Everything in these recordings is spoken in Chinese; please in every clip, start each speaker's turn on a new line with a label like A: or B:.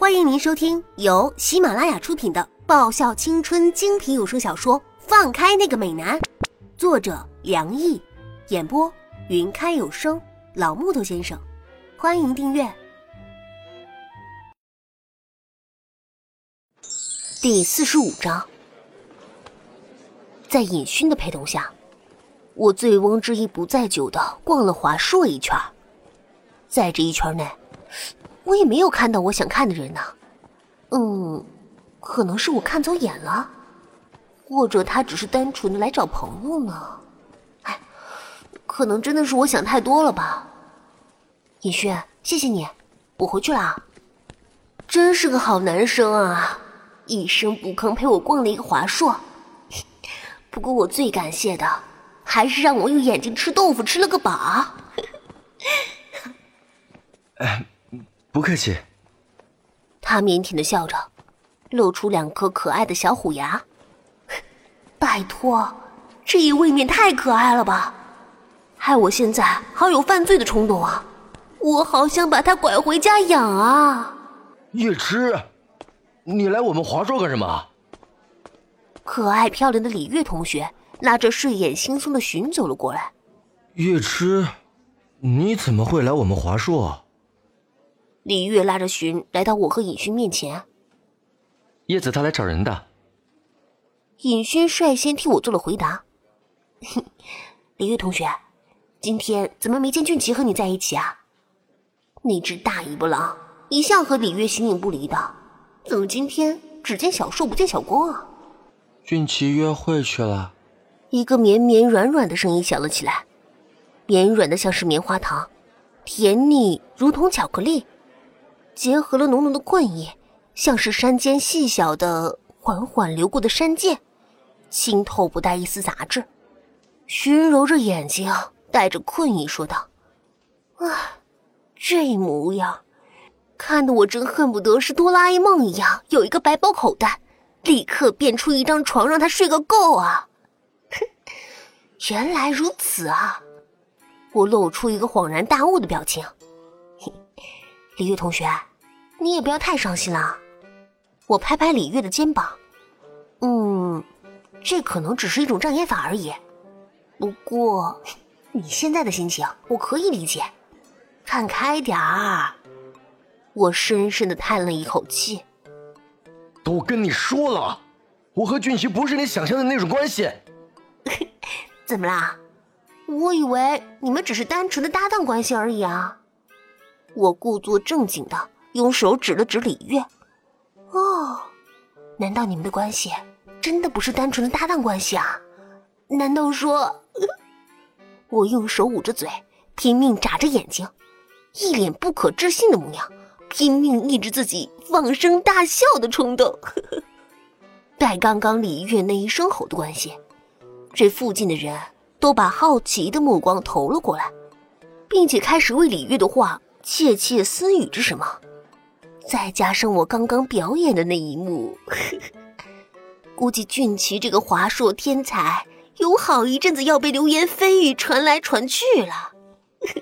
A: 欢迎您收听由喜马拉雅出品的爆笑青春精品有声小说《放开那个美男》，作者梁毅，演播云开有声老木头先生。欢迎订阅。第四十五章，在尹勋的陪同下，我醉翁之意不在酒的逛了华硕一圈，在这一圈内。我也没有看到我想看的人呢，嗯，可能是我看走眼了，或者他只是单纯的来找朋友呢，哎，可能真的是我想太多了吧。尹轩，谢谢你，我回去了。真是个好男生啊，一声不吭陪我逛了一个华硕。不过我最感谢的，还是让我用眼睛吃豆腐吃了个饱。
B: 哎。不客气。
A: 他腼腆的笑着，露出两颗可爱的小虎牙。拜托，这也未免太可爱了吧！害我现在好有犯罪的冲动啊！我好想把他拐回家养啊！
B: 月痴，你来我们华硕干什么？
A: 可爱漂亮的李月同学拉着睡眼惺忪的寻走了过来。
B: 月痴，你怎么会来我们华硕？
A: 李月拉着寻来到我和尹勋面前。
C: 叶子他来找人的。
A: 尹勋率先替我做了回答。李月同学，今天怎么没见俊奇和你在一起啊？那只大尾巴狼一向和李月形影不离的，怎么今天只见小树不见小光啊？
C: 俊奇约会去了。
A: 一个绵绵软软的声音响了起来，绵软的像是棉花糖，甜腻如同巧克力。结合了浓浓的困意，像是山间细小的、缓缓流过的山涧，清透不带一丝杂质。寻揉着眼睛，带着困意说道：“啊，这模样，看得我真恨不得是哆啦 A 梦一样，有一个百宝口袋，立刻变出一张床让他睡个够啊！”哼，原来如此啊！我露出一个恍然大悟的表情。李玉同学。你也不要太伤心了，我拍拍李月的肩膀，嗯，这可能只是一种障眼法而已。不过你现在的心情我可以理解，看开点儿。我深深的叹了一口气。
B: 都跟你说了，我和俊熙不是你想象的那种关系。
A: 怎么啦？我以为你们只是单纯的搭档关系而已啊。我故作正经的。用手指了指李月，哦，难道你们的关系真的不是单纯的搭档关系啊？难道说……我用手捂着嘴，拼命眨着眼睛，一脸不可置信的模样，拼命抑制自己放声大笑的冲动。待刚刚李月那一声吼的关系，这附近的人都把好奇的目光投了过来，并且开始为李月的话窃窃私语着什么。再加上我刚刚表演的那一幕，估计俊奇这个华硕天才有好一阵子要被流言蜚语传来传去了。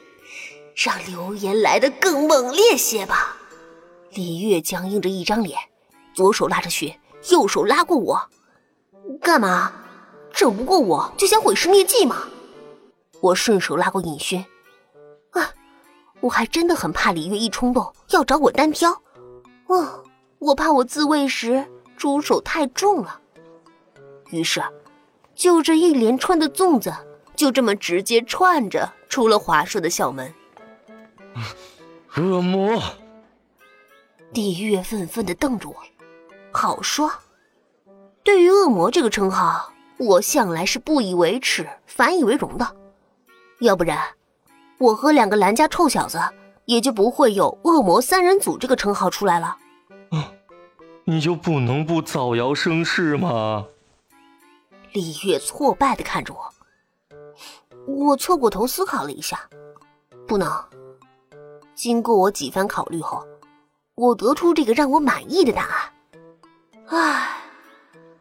A: 让流言来的更猛烈些吧！李月僵硬着一张脸，左手拉着雪，右手拉过我，干嘛？整不过我就想毁尸灭迹吗？我顺手拉过尹轩，啊，我还真的很怕李月一冲动要找我单挑。哦，我怕我自卫时出手太重了，于是，就这一连串的粽子就这么直接串着出了华硕的校门。
B: 恶魔！
A: 地月愤愤的瞪着我，好说。对于恶魔这个称号，我向来是不以为耻，反以为荣的。要不然，我和两个兰家臭小子。也就不会有“恶魔三人组”这个称号出来了。
C: 嗯，你就不能不造谣生事吗？
A: 李月挫败的看着我，我侧过头思考了一下，不能。经过我几番考虑后，我得出这个让我满意的答案。唉，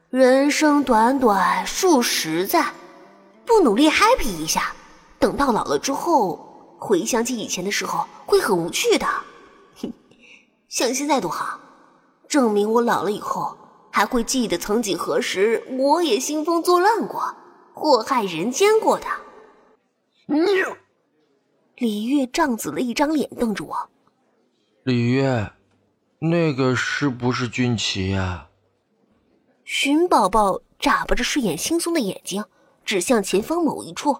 A: 人生短短数十载，不努力 happy 一下，等到老了之后。回想起以前的时候，会很无趣的。哼，像现在多好，证明我老了以后还会记得曾几何时我也兴风作浪过，祸害人间过的。
B: 你，
A: 李月涨紫了一张脸，瞪着我。
C: 李月，那个是不是俊奇呀？
A: 寻宝宝眨巴着睡眼惺忪的眼睛，指向前方某一处。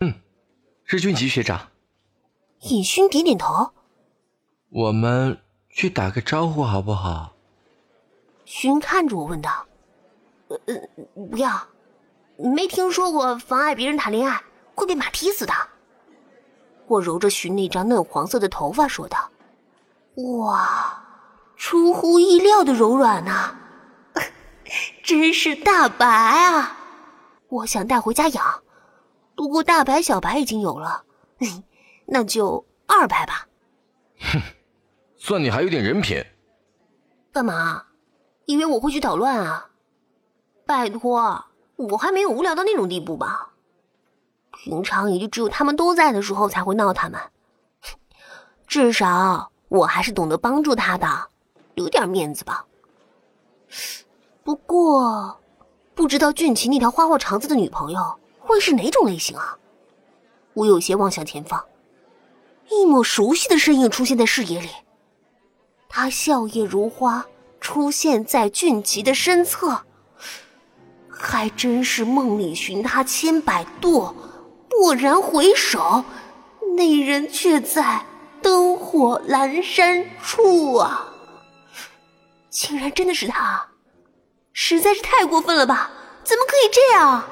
C: 嗯，是俊奇学长。
A: 尹勋点点头。
C: 我们去打个招呼好不好？
A: 勋看着我问道：“呃呃，不要，没听说过妨碍别人谈恋爱会被马踢死的。”我揉着勋那张嫩黄色的头发说道：“哇，出乎意料的柔软呐，真是大白啊！我想带回家养，不过大白、小白已经有了。”那就二百吧。
C: 哼，算你还有点人品。
A: 干嘛？以为我会去捣乱啊？拜托，我还没有无聊到那种地步吧？平常也就只有他们都在的时候才会闹他们。至少我还是懂得帮助他的，留点面子吧。不过，不知道俊奇那条花花肠子的女朋友会是哪种类型啊？我有些望向前方。一抹熟悉的身影出现在视野里，他笑靥如花，出现在俊奇的身侧。还真是梦里寻他千百度，蓦然回首，那人却在灯火阑珊处啊！竟然真的是他，实在是太过分了吧？怎么可以这样？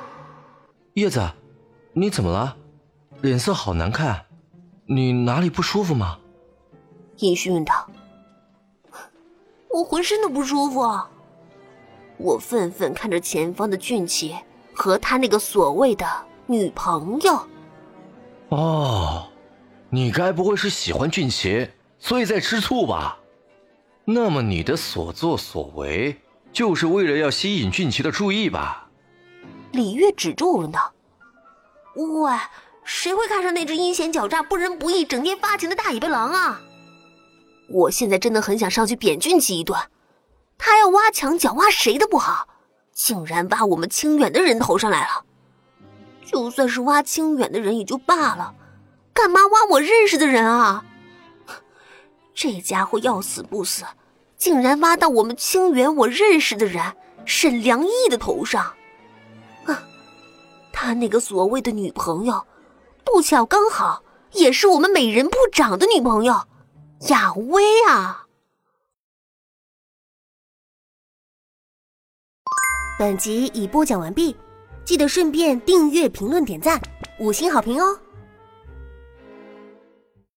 C: 叶子，你怎么了？脸色好难看。你哪里不舒服吗？
A: 尹旭问道。我浑身都不舒服。我愤愤看着前方的俊奇和他那个所谓的女朋友。
C: 哦，你该不会是喜欢俊奇，所以在吃醋吧？那么你的所作所为就是为了要吸引俊奇的注意吧？
A: 李月指着我问道：“喂。”谁会看上那只阴险狡诈、不仁不义、整天发情的大尾巴狼啊？我现在真的很想上去扁俊奇一顿。他要挖墙脚，挖谁的不好？竟然挖我们清远的人头上来了！就算是挖清远的人也就罢了，干嘛挖我认识的人啊？这家伙要死不死，竟然挖到我们清远我认识的人沈良义的头上！啊，他那个所谓的女朋友。不巧刚好也是我们美人部长的女朋友，雅薇啊！本集已播讲完毕，记得顺便订阅、评论、点赞、五星好评哦！